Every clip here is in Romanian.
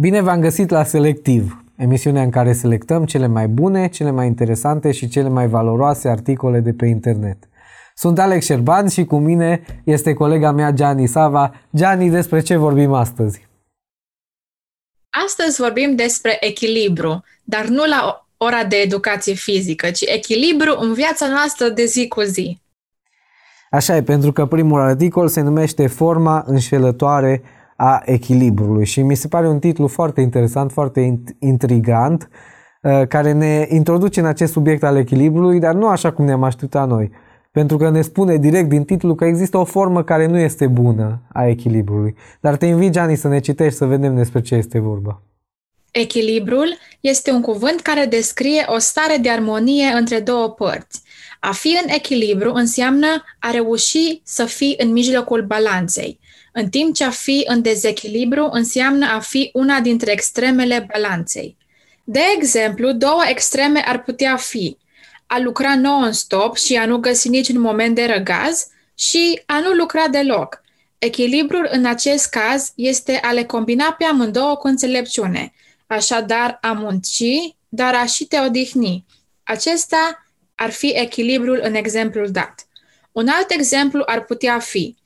Bine v-am găsit la Selectiv, emisiunea în care selectăm cele mai bune, cele mai interesante și cele mai valoroase articole de pe internet. Sunt Alex Șerban și cu mine este colega mea Gianni Sava. Gianni, despre ce vorbim astăzi? Astăzi vorbim despre echilibru, dar nu la ora de educație fizică, ci echilibru în viața noastră de zi cu zi. Așa e, pentru că primul articol se numește Forma înșelătoare a echilibrului și mi se pare un titlu foarte interesant, foarte intrigant, uh, care ne introduce în acest subiect al echilibrului, dar nu așa cum ne-am așteptat noi. Pentru că ne spune direct din titlu că există o formă care nu este bună a echilibrului. Dar te invit, Gianni, să ne citești să vedem despre ce este vorba. Echilibrul este un cuvânt care descrie o stare de armonie între două părți. A fi în echilibru înseamnă a reuși să fii în mijlocul balanței în timp ce a fi în dezechilibru înseamnă a fi una dintre extremele balanței. De exemplu, două extreme ar putea fi a lucra non-stop și a nu găsi niciun moment de răgaz și a nu lucra deloc. Echilibrul în acest caz este a le combina pe amândouă cu înțelepciune, așadar a munci, dar a și te odihni. Acesta ar fi echilibrul în exemplul dat. Un alt exemplu ar putea fi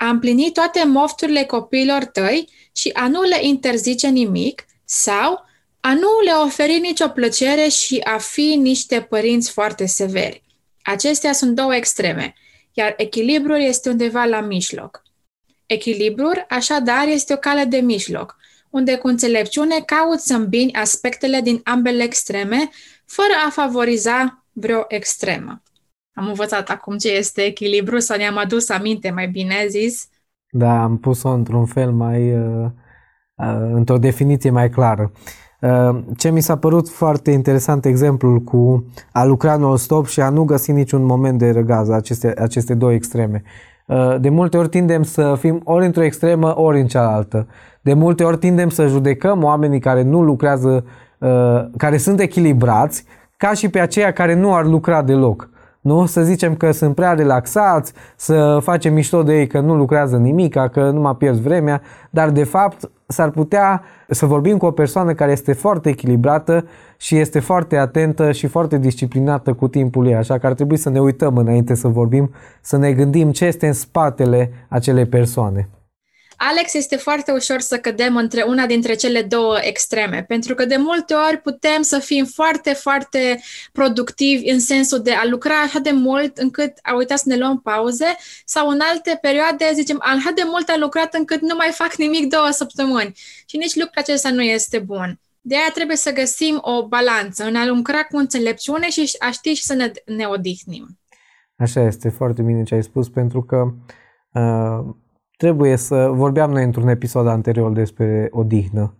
a împlini toate mofturile copiilor tăi și a nu le interzice nimic sau a nu le oferi nicio plăcere și a fi niște părinți foarte severi. Acestea sunt două extreme, iar echilibrul este undeva la mijloc. Echilibrul, așadar, este o cale de mijloc, unde cu înțelepciune cauți să îmbini aspectele din ambele extreme, fără a favoriza vreo extremă am învățat acum ce este echilibru sau ne-am adus aminte, mai bine zis. Da, am pus-o într-un fel mai, uh, uh, într-o definiție mai clară. Uh, ce mi s-a părut foarte interesant exemplul cu a lucra non-stop și a nu găsi niciun moment de răgaz, aceste, aceste două extreme. Uh, de multe ori tindem să fim ori într-o extremă, ori în cealaltă. De multe ori tindem să judecăm oamenii care nu lucrează, uh, care sunt echilibrați, ca și pe aceia care nu ar lucra deloc nu? Să zicem că sunt prea relaxați, să facem mișto de ei că nu lucrează nimic, că nu mai pierzi vremea, dar de fapt s-ar putea să vorbim cu o persoană care este foarte echilibrată și este foarte atentă și foarte disciplinată cu timpul ei, așa că ar trebui să ne uităm înainte să vorbim, să ne gândim ce este în spatele acelei persoane. Alex, este foarte ușor să cădem între una dintre cele două extreme, pentru că de multe ori putem să fim foarte, foarte productivi în sensul de a lucra așa de mult încât a uitat să ne luăm pauze sau în alte perioade zicem așa de mult a lucrat încât nu mai fac nimic două săptămâni și nici lucrul acesta nu este bun. De aia trebuie să găsim o balanță în a lucra cu înțelepciune și a ști și să ne, ne odihnim. Așa este, foarte bine ce ai spus, pentru că uh, trebuie să... Vorbeam noi într-un episod anterior despre odihnă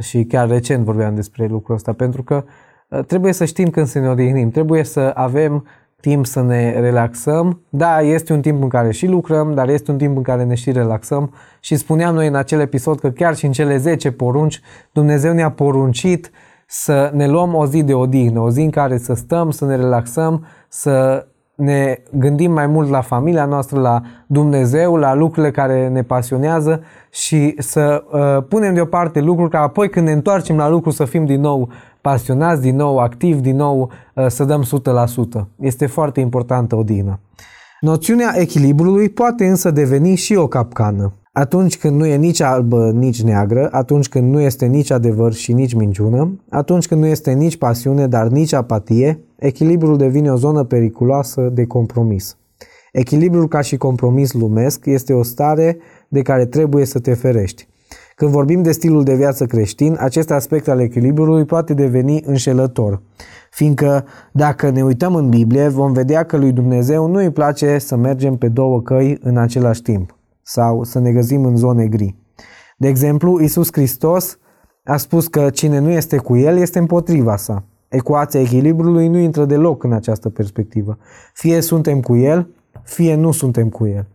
și chiar recent vorbeam despre lucrul ăsta, pentru că uh, trebuie să știm când să ne odihnim, trebuie să avem timp să ne relaxăm. Da, este un timp în care și lucrăm, dar este un timp în care ne și relaxăm și spuneam noi în acel episod că chiar și în cele 10 porunci Dumnezeu ne-a poruncit să ne luăm o zi de odihnă, o zi în care să stăm, să ne relaxăm, să ne gândim mai mult la familia noastră, la Dumnezeu, la lucrurile care ne pasionează și să uh, punem deoparte lucruri ca apoi când ne întoarcem la lucru să fim din nou pasionați, din nou activi, din nou uh, să dăm 100%. Este foarte importantă odină. Noțiunea echilibrului poate însă deveni și o capcană. Atunci când nu e nici albă, nici neagră, atunci când nu este nici adevăr și nici minciună, atunci când nu este nici pasiune, dar nici apatie, echilibrul devine o zonă periculoasă de compromis. Echilibrul ca și compromis lumesc este o stare de care trebuie să te ferești. Când vorbim de stilul de viață creștin, acest aspect al echilibrului poate deveni înșelător, fiindcă dacă ne uităm în Biblie, vom vedea că lui Dumnezeu nu îi place să mergem pe două căi în același timp sau să ne găsim în zone gri. De exemplu, Isus Hristos a spus că cine nu este cu El este împotriva sa. Ecuația echilibrului nu intră deloc în această perspectivă. Fie suntem cu El, fie nu suntem cu El.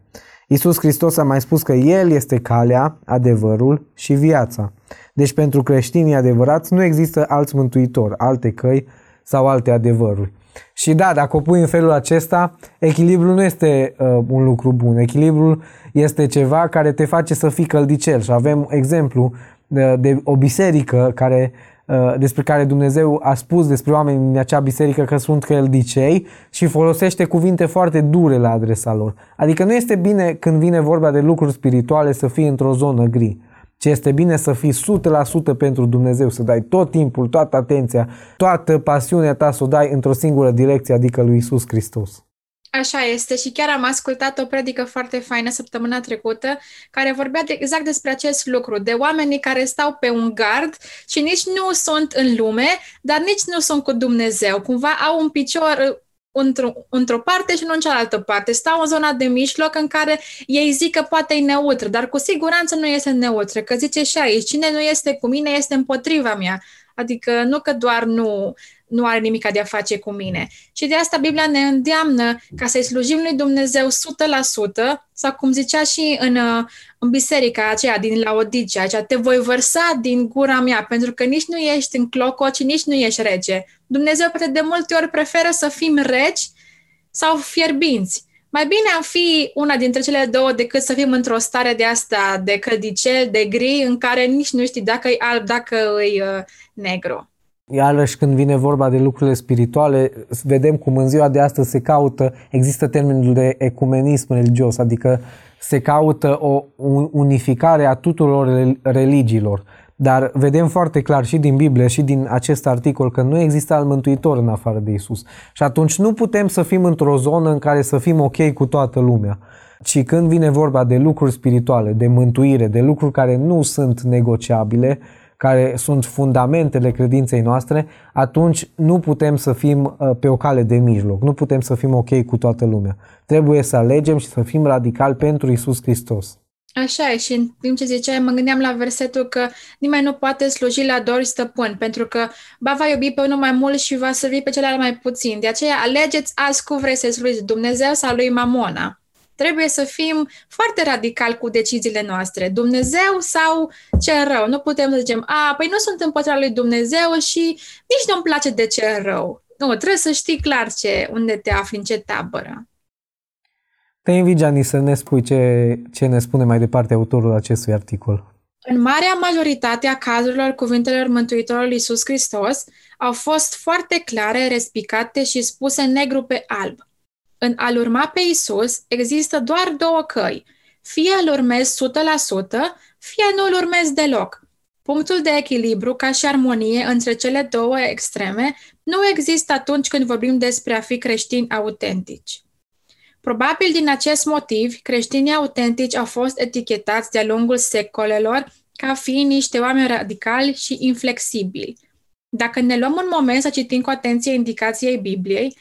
Isus Hristos a mai spus că El este calea, adevărul și viața. Deci pentru creștinii adevărați nu există alți mântuitori, alte căi sau alte adevăruri. Și da, dacă o pui în felul acesta, echilibrul nu este uh, un lucru bun. Echilibrul este ceva care te face să fii căldicel și avem exemplu de, de o biserică care Uh, despre care Dumnezeu a spus despre oameni din acea biserică că sunt căldicei și folosește cuvinte foarte dure la adresa lor. Adică nu este bine când vine vorba de lucruri spirituale să fii într-o zonă gri, ci este bine să fii 100% pentru Dumnezeu, să dai tot timpul, toată atenția, toată pasiunea ta să o dai într-o singură direcție, adică lui Isus Hristos. Așa este și chiar am ascultat o predică foarte faină săptămâna trecută care vorbea de, exact despre acest lucru, de oamenii care stau pe un gard și nici nu sunt în lume, dar nici nu sunt cu Dumnezeu. Cumva au un picior uh, într-o, într-o parte și nu în cealaltă parte. Stau în zona de mijloc în care ei zic că poate e neutră, dar cu siguranță nu este neutră, că zice și aici, cine nu este cu mine este împotriva mea. Adică nu că doar nu nu are nimic de a face cu mine. Și de asta Biblia ne îndeamnă ca să-i slujim lui Dumnezeu 100%, sau cum zicea și în, uh, în biserica aceea din Laodicea, aceea, te voi vărsa din gura mea, pentru că nici nu ești în clococi, nici nu ești rege. Dumnezeu poate de multe ori preferă să fim regi sau fierbinți. Mai bine am fi una dintre cele două decât să fim într-o stare de asta de căldicel, de gri, în care nici nu știi dacă e alb, dacă e uh, negru. Iarăși când vine vorba de lucrurile spirituale, vedem cum în ziua de astăzi se caută, există termenul de ecumenism religios, adică se caută o unificare a tuturor religiilor. Dar vedem foarte clar și din Biblie și din acest articol că nu există alt mântuitor în afară de Isus. Și atunci nu putem să fim într-o zonă în care să fim ok cu toată lumea. Ci când vine vorba de lucruri spirituale, de mântuire, de lucruri care nu sunt negociabile, care sunt fundamentele credinței noastre, atunci nu putem să fim uh, pe o cale de mijloc, nu putem să fim ok cu toată lumea. Trebuie să alegem și să fim radicali pentru Isus Hristos. Așa e și în timp ce ziceai, mă gândeam la versetul că nimeni nu poate sluji la doi stăpâni, pentru că ba va iubi pe unul mai mult și va servi pe celălalt mai puțin. De aceea alegeți azi cu vreți să slujiți Dumnezeu sau lui Mamona. Trebuie să fim foarte radicali cu deciziile noastre. Dumnezeu sau cel rău. Nu putem să zicem, a, păi nu sunt împotriva lui Dumnezeu și nici nu-mi place de cel rău. Nu, trebuie să știi clar ce, unde te afli, în ce tabără. Te invit, Gianni, să ne spui ce, ce ne spune mai departe autorul acestui articol. În marea majoritate a cazurilor cuvintelor Mântuitorului Iisus Hristos au fost foarte clare, respicate și spuse negru pe alb. În a-L urma pe Isus există doar două căi. Fie îl urmezi 100%, fie nu îl urmezi deloc. Punctul de echilibru ca și armonie între cele două extreme nu există atunci când vorbim despre a fi creștini autentici. Probabil din acest motiv, creștinii autentici au fost etichetați de-a lungul secolelor ca fiind niște oameni radicali și inflexibili. Dacă ne luăm un moment să citim cu atenție indicației Bibliei,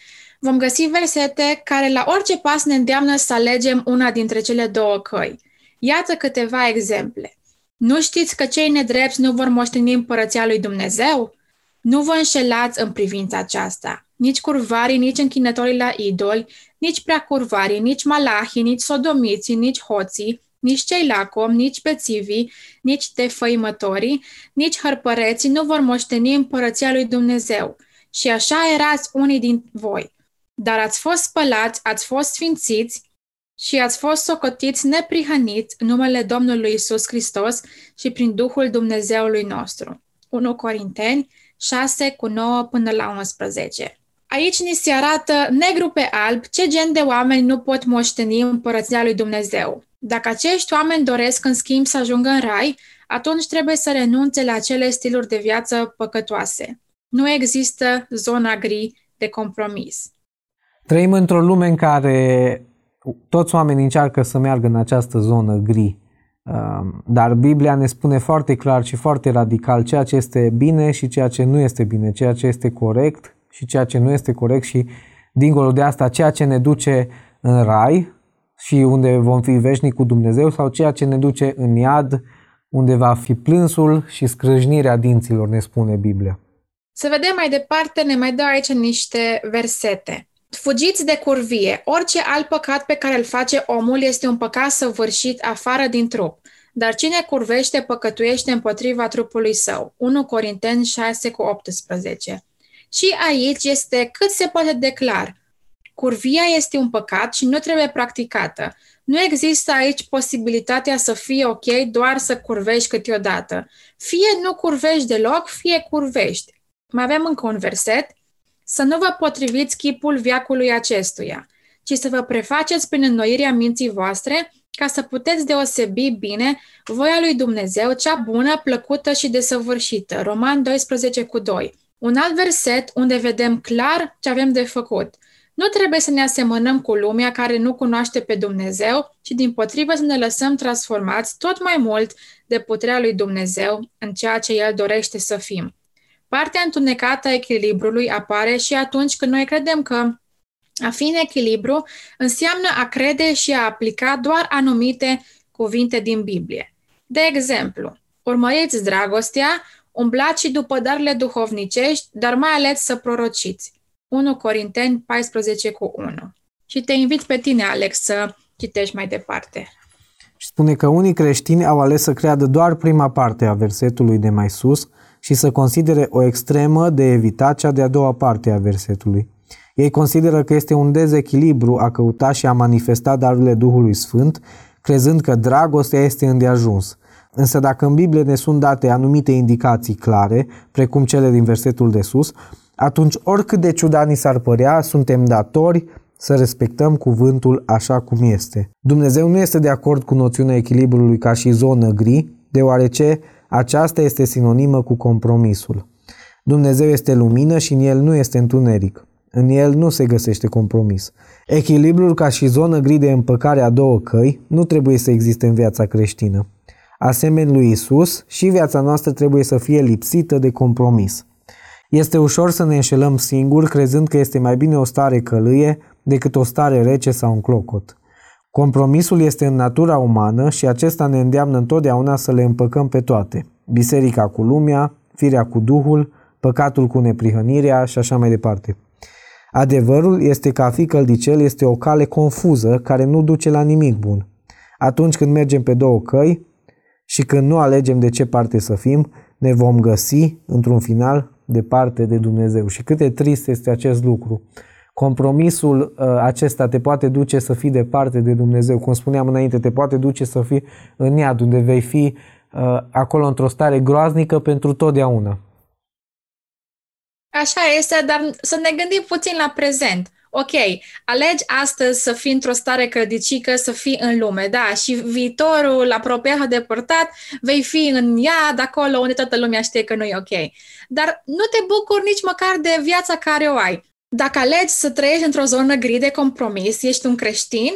vom găsi versete care la orice pas ne îndeamnă să alegem una dintre cele două căi. Iată câteva exemple. Nu știți că cei nedrepți nu vor moșteni împărăția lui Dumnezeu? Nu vă înșelați în privința aceasta. Nici curvarii, nici închinătorii la idoli, nici prea curvarii, nici malahii, nici sodomiții, nici hoții, nici cei lacom, nici pețivii, nici defăimătorii, nici hărpăreții nu vor moșteni împărăția lui Dumnezeu. Și așa erați unii din voi dar ați fost spălați, ați fost sfințiți și ați fost socotiți neprihăniți în numele Domnului Isus Hristos și prin Duhul Dumnezeului nostru. 1 Corinteni 6 cu 9 până la 11. Aici ni se arată negru pe alb ce gen de oameni nu pot moșteni împărăția lui Dumnezeu. Dacă acești oameni doresc în schimb să ajungă în rai, atunci trebuie să renunțe la acele stiluri de viață păcătoase. Nu există zona gri de compromis. Trăim într-o lume în care toți oamenii încearcă să meargă în această zonă gri, um, dar Biblia ne spune foarte clar și foarte radical ceea ce este bine și ceea ce nu este bine, ceea ce este corect și ceea ce nu este corect și, dincolo de asta, ceea ce ne duce în rai și unde vom fi veșnic cu Dumnezeu sau ceea ce ne duce în iad, unde va fi plânsul și scrâșnirea dinților, ne spune Biblia. Să vedem mai departe, ne mai dă aici niște versete. Fugiți de curvie. Orice alt păcat pe care îl face omul este un păcat săvârșit afară din trup. Dar cine curvește, păcătuiește împotriva trupului său. 1 Corinteni 6 cu 18. Și aici este cât se poate declar. Curvia este un păcat și nu trebuie practicată. Nu există aici posibilitatea să fie ok doar să curvești câteodată. Fie nu curvești deloc, fie curvești. Mai avem încă un verset. Să nu vă potriviți chipul viacului acestuia, ci să vă prefaceți prin înnoirea minții voastre ca să puteți deosebi bine voia lui Dumnezeu, cea bună, plăcută și desăvârșită. Roman 12 cu 2. Un alt verset unde vedem clar ce avem de făcut. Nu trebuie să ne asemănăm cu lumea care nu cunoaște pe Dumnezeu, ci din potrivă să ne lăsăm transformați tot mai mult de puterea lui Dumnezeu în ceea ce El dorește să fim. Partea întunecată a echilibrului apare și atunci când noi credem că a fi în echilibru înseamnă a crede și a aplica doar anumite cuvinte din Biblie. De exemplu, urmăriți dragostea, umblați și după darurile duhovnicești, dar mai ales să prorociți. 1 Corinteni 14 cu 1. Și te invit pe tine, Alex, să citești mai departe. Și spune că unii creștini au ales să creadă doar prima parte a versetului de mai sus și să considere o extremă de evitat cea de-a doua parte a versetului. Ei consideră că este un dezechilibru a căuta și a manifesta darurile Duhului Sfânt, crezând că dragostea este îndeajuns. Însă dacă în Biblie ne sunt date anumite indicații clare, precum cele din versetul de sus, atunci oricât de ciudat ni s-ar părea, suntem datori să respectăm cuvântul așa cum este. Dumnezeu nu este de acord cu noțiunea echilibrului ca și zonă gri, deoarece aceasta este sinonimă cu compromisul. Dumnezeu este lumină și în el nu este întuneric. În el nu se găsește compromis. Echilibrul ca și zonă gri de împăcare a două căi nu trebuie să existe în viața creștină. Asemeni lui Isus, și viața noastră trebuie să fie lipsită de compromis. Este ușor să ne înșelăm singuri crezând că este mai bine o stare călâie decât o stare rece sau un clocot. Compromisul este în natura umană și acesta ne îndeamnă întotdeauna să le împăcăm pe toate. Biserica cu lumea, firea cu Duhul, păcatul cu neprihănirea și așa mai departe. Adevărul este că a fi căldicel este o cale confuză care nu duce la nimic bun. Atunci când mergem pe două căi și când nu alegem de ce parte să fim, ne vom găsi, într-un final, departe de Dumnezeu. Și cât de trist este acest lucru. Compromisul uh, acesta te poate duce să fii departe de Dumnezeu. Cum spuneam înainte, te poate duce să fii în iad, unde vei fi uh, acolo într-o stare groaznică pentru totdeauna. Așa este, dar să ne gândim puțin la prezent. Ok, alegi astăzi să fii într-o stare cădicică, să fii în lume, da, și viitorul apropiat de părtat vei fi în iad, acolo unde toată lumea știe că nu e ok. Dar nu te bucuri nici măcar de viața care o ai. Dacă alegi să trăiești într-o zonă gri de compromis, ești un creștin,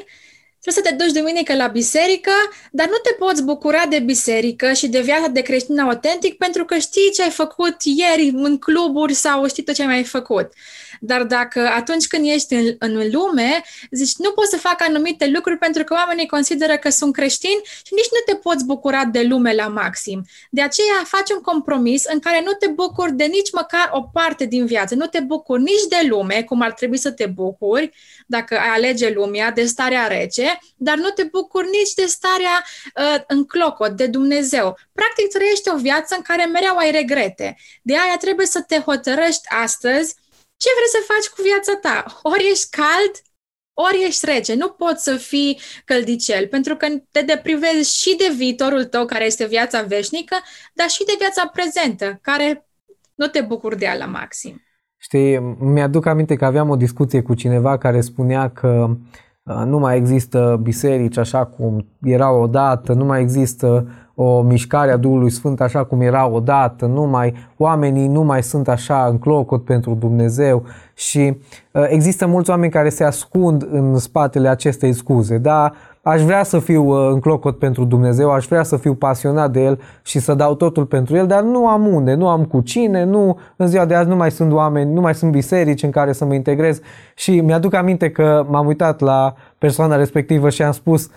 Trebuie să te duci duminică la biserică, dar nu te poți bucura de biserică și de viața de creștin autentic pentru că știi ce ai făcut ieri în cluburi sau știi tot ce ai mai făcut. Dar dacă atunci când ești în, în lume, zici, nu poți să fac anumite lucruri pentru că oamenii consideră că sunt creștini și nici nu te poți bucura de lume la maxim. De aceea faci un compromis în care nu te bucuri de nici măcar o parte din viață. Nu te bucuri nici de lume, cum ar trebui să te bucuri, dacă ai alege lumea, de starea rece, dar nu te bucuri nici de starea uh, în clocot, de Dumnezeu. Practic trăiești o viață în care mereu ai regrete. De aia trebuie să te hotărăști astăzi ce vrei să faci cu viața ta. Ori ești cald, ori ești rece. Nu poți să fii căldicel, pentru că te deprivezi și de viitorul tău, care este viața veșnică, dar și de viața prezentă, care nu te bucuri de ea la maxim. Știi, mi-aduc aminte că aveam o discuție cu cineva care spunea că uh, nu mai există biserici așa cum erau odată, nu mai există o mișcare a Duhului Sfânt așa cum era odată, nu mai, oamenii nu mai sunt așa în clocot pentru Dumnezeu și uh, există mulți oameni care se ascund în spatele acestei scuze, da, aș vrea să fiu uh, în clocot pentru Dumnezeu, aș vrea să fiu pasionat de El și să dau totul pentru El, dar nu am unde, nu am cu cine, nu, în ziua de azi nu mai sunt oameni, nu mai sunt biserici în care să mă integrez și mi-aduc aminte că m-am uitat la persoana respectivă și am spus,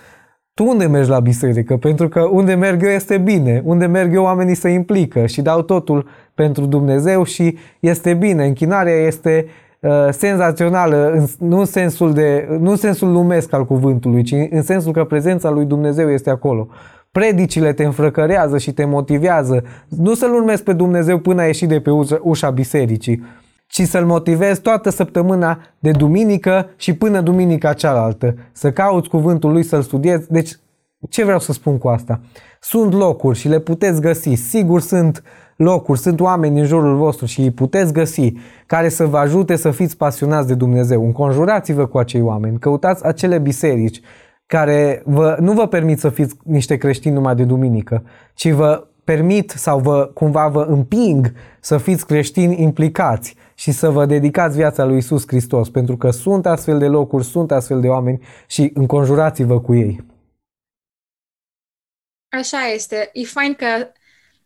tu unde mergi la biserică? Pentru că unde merg eu este bine, unde merg eu oamenii se implică și dau totul pentru Dumnezeu și este bine. Închinarea este uh, senzațională, în, nu, în sensul de, nu în sensul lumesc al cuvântului, ci în sensul că prezența lui Dumnezeu este acolo. Predicile te înfrăcărează și te motivează. Nu să-L urmezi pe Dumnezeu până ai ieșit de pe ușa, ușa bisericii, ci să-l motivezi toată săptămâna de duminică și până duminica cealaltă. Să cauți cuvântul lui, să-l studiezi. Deci, ce vreau să spun cu asta? Sunt locuri și le puteți găsi. Sigur sunt locuri, sunt oameni în jurul vostru și îi puteți găsi care să vă ajute să fiți pasionați de Dumnezeu. Înconjurați-vă cu acei oameni, căutați acele biserici care vă, nu vă permit să fiți niște creștini numai de duminică, ci vă permit sau vă, cumva vă împing să fiți creștini implicați și să vă dedicați viața lui Isus Hristos, pentru că sunt astfel de locuri, sunt astfel de oameni și înconjurați-vă cu ei. Așa este. E fain că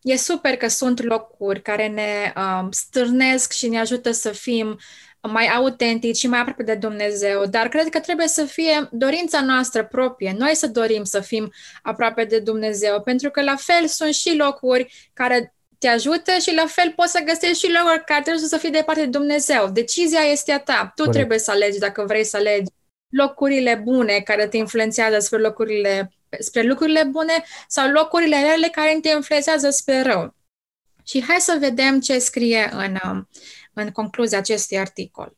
e super că sunt locuri care ne um, stârnesc și ne ajută să fim mai autentici și mai aproape de Dumnezeu, dar cred că trebuie să fie dorința noastră proprie, noi să dorim să fim aproape de Dumnezeu, pentru că la fel sunt și locuri care te ajută și la fel poți să găsești și locuri care trebuie să fii departe de Dumnezeu. Decizia este a ta. Tu Corect. trebuie să alegi dacă vrei să alegi locurile bune care te influențează spre locurile spre lucrurile bune sau locurile rele care te influențează spre rău. Și hai să vedem ce scrie în, um, în concluzia acestui articol.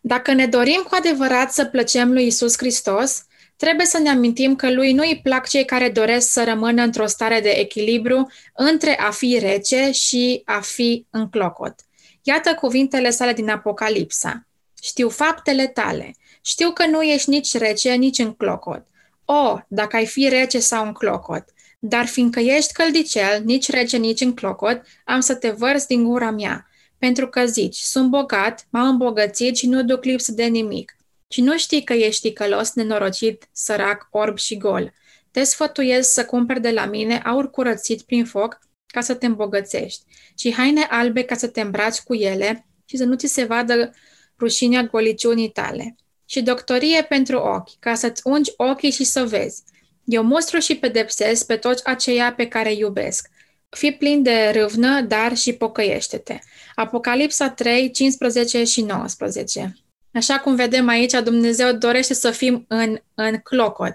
Dacă ne dorim cu adevărat să plăcem lui Isus Hristos, trebuie să ne amintim că lui nu îi plac cei care doresc să rămână într-o stare de echilibru între a fi rece și a fi în clocot. Iată cuvintele sale din Apocalipsa. Știu faptele tale. Știu că nu ești nici rece, nici în clocot. O, dacă ai fi rece sau în clocot, dar fiindcă ești căldicel, nici rece, nici în clocot, am să te vărs din gura mea, pentru că zici, sunt bogat, m-am îmbogățit și nu duc lipsă de nimic. Și nu știi că ești călos, nenorocit, sărac, orb și gol. Te sfătuiesc să cumperi de la mine aur curățit prin foc ca să te îmbogățești și haine albe ca să te îmbraci cu ele și să nu ți se vadă rușinea goliciunii tale și doctorie pentru ochi, ca să-ți ungi ochii și să vezi. Eu mustru și pedepsesc pe toți aceia pe care iubesc. Fii plin de râvnă, dar și pocăiește-te. Apocalipsa 3, 15 și 19. Așa cum vedem aici, Dumnezeu dorește să fim în, în clocot.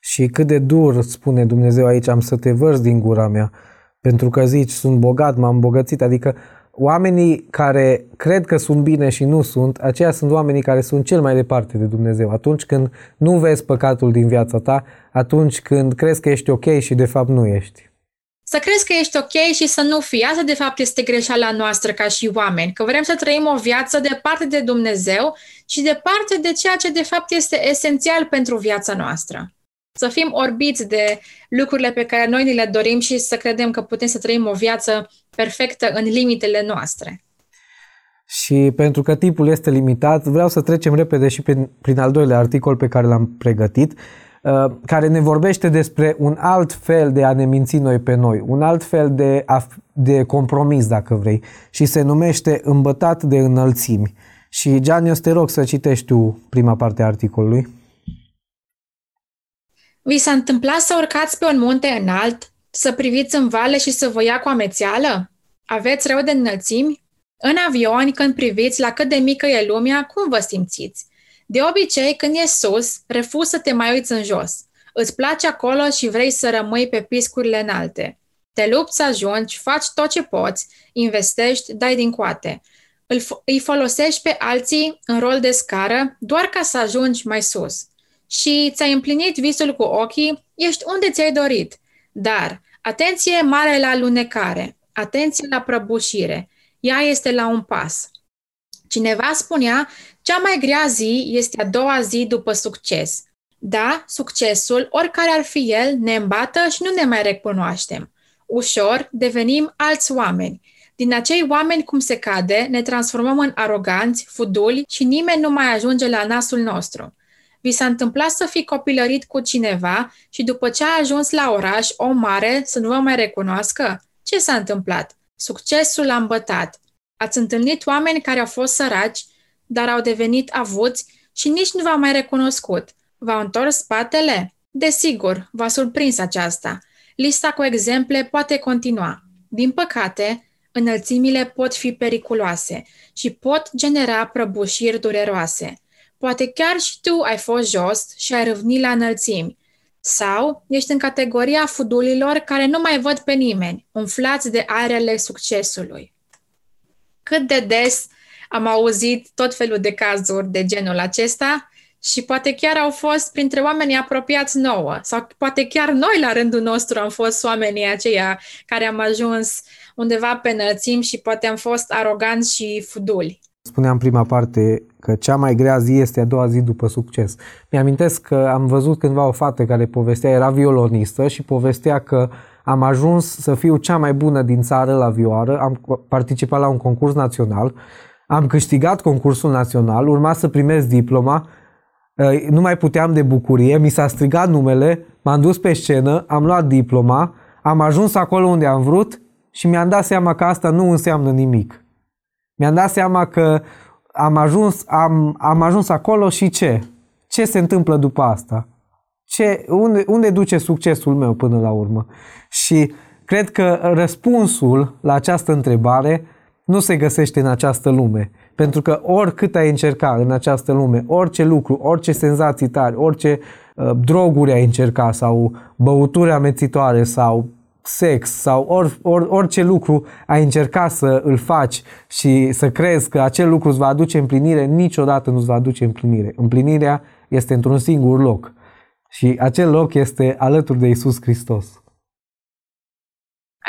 Și cât de dur, spune Dumnezeu aici, am să te vărs din gura mea, pentru că zici, sunt bogat, m-am îmbogățit, adică oamenii care cred că sunt bine și nu sunt, aceia sunt oamenii care sunt cel mai departe de Dumnezeu. Atunci când nu vezi păcatul din viața ta, atunci când crezi că ești ok și de fapt nu ești. Să crezi că ești ok și să nu fii. Asta de fapt este greșeala noastră ca și oameni, că vrem să trăim o viață departe de Dumnezeu și departe de ceea ce de fapt este esențial pentru viața noastră să fim orbiți de lucrurile pe care noi ni le dorim și să credem că putem să trăim o viață perfectă în limitele noastre. Și pentru că timpul este limitat, vreau să trecem repede și prin, prin al doilea articol pe care l-am pregătit, uh, care ne vorbește despre un alt fel de a ne minți noi pe noi, un alt fel de, de compromis, dacă vrei, și se numește îmbătat de înălțimi. Și, Gian, eu te rog să citești tu prima parte a articolului. Vi s-a întâmplat să urcați pe un munte înalt, să priviți în vale și să vă ia cu amețeală? Aveți rău de înălțimi? În avion, când priviți la cât de mică e lumea, cum vă simțiți? De obicei, când e sus, refuz să te mai uiți în jos. Îți place acolo și vrei să rămâi pe piscurile înalte. Te lupți să ajungi, faci tot ce poți, investești, dai din coate. Îl f- îi folosești pe alții în rol de scară doar ca să ajungi mai sus și ți-ai împlinit visul cu ochii, ești unde ți-ai dorit. Dar, atenție mare la lunecare, atenție la prăbușire, ea este la un pas. Cineva spunea, cea mai grea zi este a doua zi după succes. Da, succesul, oricare ar fi el, ne îmbată și nu ne mai recunoaștem. Ușor devenim alți oameni. Din acei oameni cum se cade, ne transformăm în aroganți, fuduli și nimeni nu mai ajunge la nasul nostru. Vi s-a întâmplat să fi copilărit cu cineva și după ce a ajuns la oraș, o mare, să nu vă mai recunoască? Ce s-a întâmplat? Succesul a îmbătat. Ați întâlnit oameni care au fost săraci, dar au devenit avuți și nici nu v-au mai recunoscut. V-au întors spatele? Desigur, v-a surprins aceasta. Lista cu exemple poate continua. Din păcate, înălțimile pot fi periculoase și pot genera prăbușiri dureroase. Poate chiar și tu ai fost jos și ai râvnit la înălțimi. Sau ești în categoria fudulilor care nu mai văd pe nimeni, umflați de arele succesului. Cât de des am auzit tot felul de cazuri de genul acesta și poate chiar au fost printre oamenii apropiați nouă sau poate chiar noi la rândul nostru am fost oamenii aceia care am ajuns undeva pe înălțim și poate am fost aroganți și fuduli. Spuneam prima parte că cea mai grea zi este a doua zi după succes. Mi-amintesc că am văzut cândva o fată care povestea, era violonistă și povestea că am ajuns să fiu cea mai bună din țară la vioară, am participat la un concurs național, am câștigat concursul național, urma să primesc diploma, ă, nu mai puteam de bucurie, mi s-a strigat numele, m-am dus pe scenă, am luat diploma, am ajuns acolo unde am vrut și mi-am dat seama că asta nu înseamnă nimic. Mi-am dat seama că am ajuns, am, am ajuns acolo și ce? Ce se întâmplă după asta? Ce, unde, unde duce succesul meu până la urmă? Și cred că răspunsul la această întrebare nu se găsește în această lume. Pentru că oricât ai încerca în această lume, orice lucru, orice senzații tari, orice uh, droguri ai încerca sau băuturi amețitoare sau sex sau or, or, orice lucru ai încerca să îl faci și să crezi că acel lucru îți va aduce împlinire, niciodată nu îți va aduce împlinire. Împlinirea este într-un singur loc și acel loc este alături de Isus Hristos.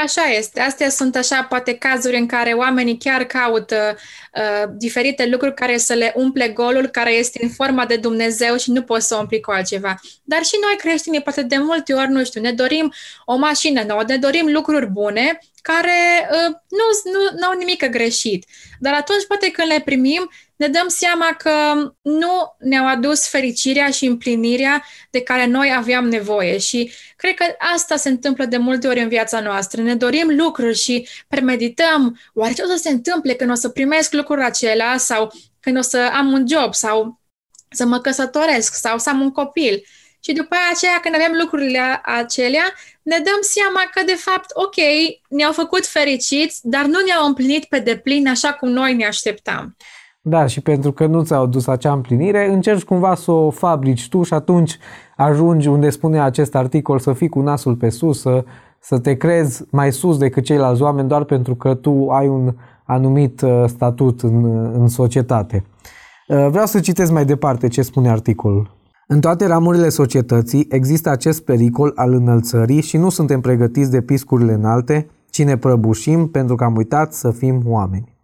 Așa este. Astea sunt așa poate cazuri în care oamenii chiar caută uh, diferite lucruri care să le umple golul care este în forma de Dumnezeu și nu poți să o umpli cu altceva. Dar și noi creștinii poate de multe ori, nu știu, ne dorim o mașină nouă, ne dorim lucruri bune care uh, nu, nu, nu au nimic greșit. Dar atunci poate când le primim, ne dăm seama că nu ne-au adus fericirea și împlinirea de care noi aveam nevoie și cred că asta se întâmplă de multe ori în viața noastră. Ne dorim lucruri și premedităm, oare ce o să se întâmple când o să primesc lucrul acela sau când o să am un job sau să mă căsătoresc sau să am un copil. Și după aceea, când avem lucrurile acelea, ne dăm seama că, de fapt, ok, ne-au făcut fericiți, dar nu ne-au împlinit pe deplin așa cum noi ne așteptam. Da, și pentru că nu ți-au dus acea împlinire, încerci cumva să o fabrici tu și atunci ajungi unde spune acest articol să fii cu nasul pe sus, să, să te crezi mai sus decât ceilalți oameni doar pentru că tu ai un anumit uh, statut în, în societate. Uh, vreau să citesc mai departe ce spune articolul. În toate ramurile societății există acest pericol al înălțării și nu suntem pregătiți de piscurile înalte, ci ne prăbușim pentru că am uitat să fim oameni.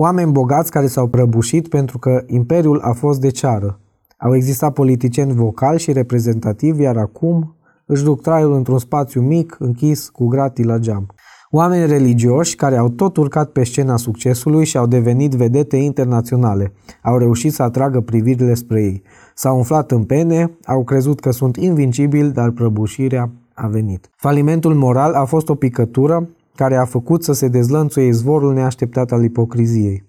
Oameni bogați care s-au prăbușit pentru că imperiul a fost de ceară. Au existat politicieni vocali și reprezentativi, iar acum își duc traiul într-un spațiu mic, închis, cu gratii la geam. Oameni religioși care au tot urcat pe scena succesului și au devenit vedete internaționale, au reușit să atragă privirile spre ei. S-au umflat în pene, au crezut că sunt invincibili, dar prăbușirea a venit. Falimentul moral a fost o picătură care a făcut să se dezlănțuie izvorul neașteptat al ipocriziei.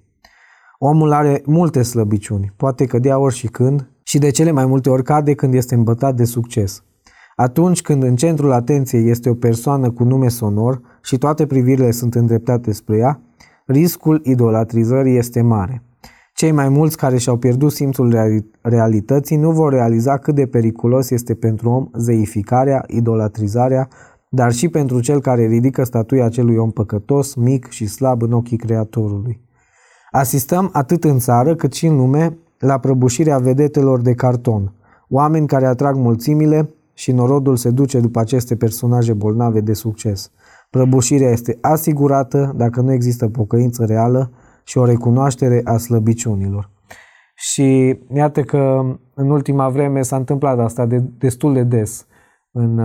Omul are multe slăbiciuni, poate cădea ori și când, și de cele mai multe ori cade când este îmbătat de succes. Atunci când în centrul atenției este o persoană cu nume sonor și toate privirile sunt îndreptate spre ea, riscul idolatrizării este mare. Cei mai mulți care și-au pierdut simțul realității nu vor realiza cât de periculos este pentru om zeificarea, idolatrizarea dar și pentru cel care ridică statuia acelui om păcătos, mic și slab în ochii Creatorului. Asistăm atât în țară cât și în lume la prăbușirea vedetelor de carton, oameni care atrag mulțimile și norodul se duce după aceste personaje bolnave de succes. Prăbușirea este asigurată dacă nu există pocăință reală și o recunoaștere a slăbiciunilor. Și iată că în ultima vreme s-a întâmplat asta de, destul de des în,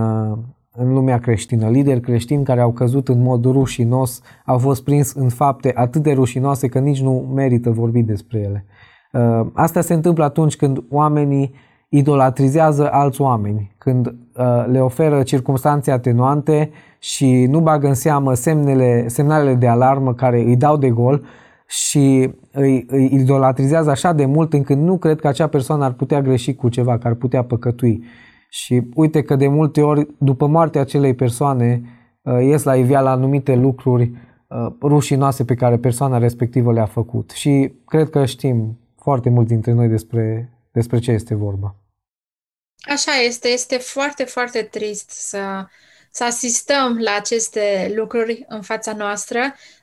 în lumea creștină. Lideri creștini care au căzut în mod rușinos au fost prins în fapte atât de rușinoase că nici nu merită vorbi despre ele. Uh, asta se întâmplă atunci când oamenii idolatrizează alți oameni, când uh, le oferă circunstanțe atenuante și nu bagă în seamă semnele, semnalele de alarmă care îi dau de gol și îi, îi idolatrizează așa de mult încât nu cred că acea persoană ar putea greși cu ceva, că ar putea păcătui. Și uite că de multe ori, după moartea acelei persoane, uh, ies la iveală anumite lucruri uh, rușinoase pe care persoana respectivă le-a făcut. Și cred că știm foarte mult dintre noi despre, despre ce este vorba. Așa este, este foarte, foarte trist să, să asistăm la aceste lucruri în fața noastră,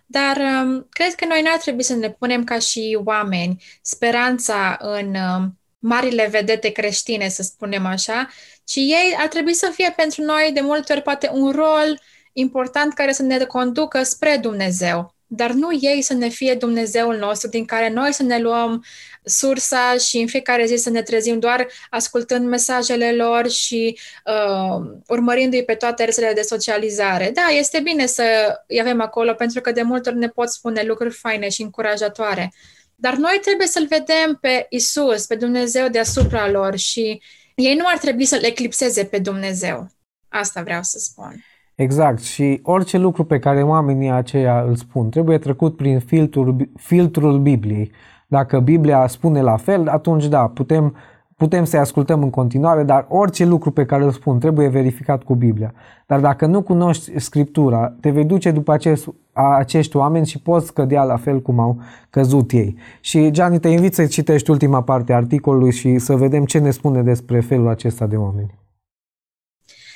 Dar um, cred că noi n-ar trebui să ne punem ca și oameni speranța în um, marile vedete creștine, să spunem așa, ci ei ar trebui să fie pentru noi de multe ori poate un rol important care să ne conducă spre Dumnezeu dar nu ei să ne fie Dumnezeul nostru din care noi să ne luăm sursa și în fiecare zi să ne trezim doar ascultând mesajele lor și uh, urmărindu-i pe toate rețelele de socializare. Da, este bine să îi avem acolo pentru că de multe ori ne pot spune lucruri faine și încurajatoare. Dar noi trebuie să-L vedem pe Isus, pe Dumnezeu deasupra lor și ei nu ar trebui să-L eclipseze pe Dumnezeu. Asta vreau să spun. Exact. Și orice lucru pe care oamenii aceia îl spun trebuie trecut prin filtrul, filtrul Bibliei. Dacă Biblia spune la fel, atunci da, putem, putem să-i ascultăm în continuare, dar orice lucru pe care îl spun trebuie verificat cu Biblia. Dar dacă nu cunoști Scriptura, te vei duce după acest, a, acești oameni și poți cădea la fel cum au căzut ei. Și, Gianni, te invit să citești ultima parte a articolului și să vedem ce ne spune despre felul acesta de oameni.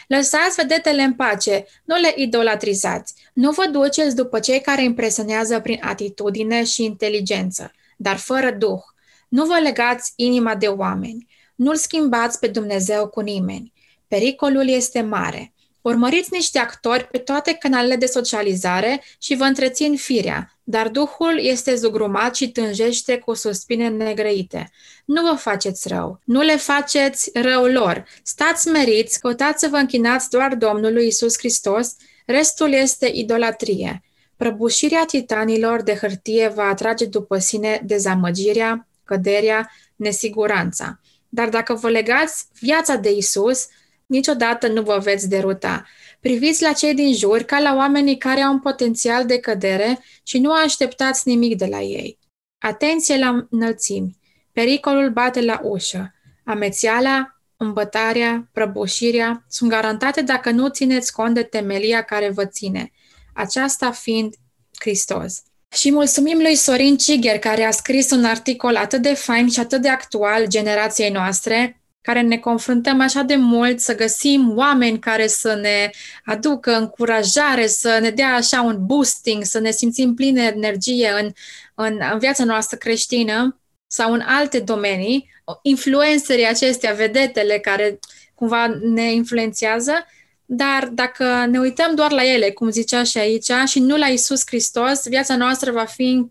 Lăsați vedetele în pace, nu le idolatrizați. Nu vă duceți după cei care impresionează prin atitudine și inteligență, dar fără duh. Nu vă legați inima de oameni. Nu-L schimbați pe Dumnezeu cu nimeni. Pericolul este mare. Urmăriți niște actori pe toate canalele de socializare și vă întrețin firea, dar Duhul este zugrumat și tânjește cu suspine negrăite. Nu vă faceți rău, nu le faceți rău lor. Stați meriți, căutați să vă închinați doar Domnului Isus Hristos, restul este idolatrie. Prăbușirea titanilor de hârtie va atrage după sine dezamăgirea, căderea, nesiguranța. Dar dacă vă legați viața de Isus, niciodată nu vă veți deruta. Priviți la cei din jur ca la oamenii care au un potențial de cădere și nu așteptați nimic de la ei. Atenție la înălțimi. Pericolul bate la ușă. Amețiala, îmbătarea, prăbușirea sunt garantate dacă nu țineți cont de temelia care vă ține, aceasta fiind Hristos. Și mulțumim lui Sorin Ciger, care a scris un articol atât de fain și atât de actual generației noastre, care ne confruntăm așa de mult, să găsim oameni care să ne aducă încurajare, să ne dea așa un boosting, să ne simțim pline de energie în, în, în viața noastră creștină sau în alte domenii, influencerii acestea, vedetele care cumva ne influențează, dar dacă ne uităm doar la ele, cum zicea și aici, și nu la Isus Hristos, viața noastră va fi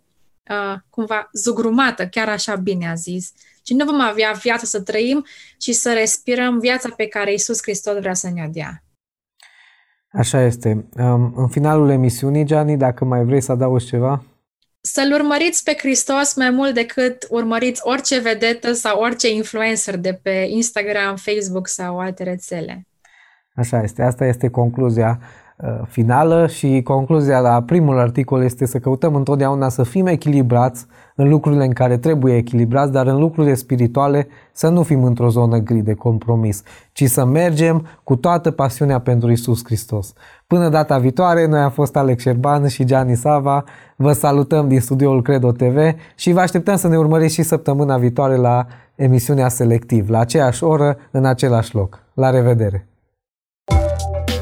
uh, cumva zugrumată, chiar așa bine a zis, și nu vom avea viață să trăim, ci să respirăm viața pe care Isus Hristos vrea să ne-o dea. Așa este. În finalul emisiunii, Gianni, dacă mai vrei să adaugi ceva? Să-L urmăriți pe Hristos mai mult decât urmăriți orice vedetă sau orice influencer de pe Instagram, Facebook sau alte rețele. Așa este. Asta este concluzia Uh, finală și concluzia la primul articol este să căutăm întotdeauna să fim echilibrați în lucrurile în care trebuie echilibrați, dar în lucrurile spirituale să nu fim într-o zonă gri de compromis, ci să mergem cu toată pasiunea pentru Isus Hristos. Până data viitoare, noi am fost Alex Șerban și Gianni Sava. Vă salutăm din studioul Credo TV și vă așteptăm să ne urmăriți și săptămâna viitoare la emisiunea Selectiv, la aceeași oră, în același loc. La revedere! Thank you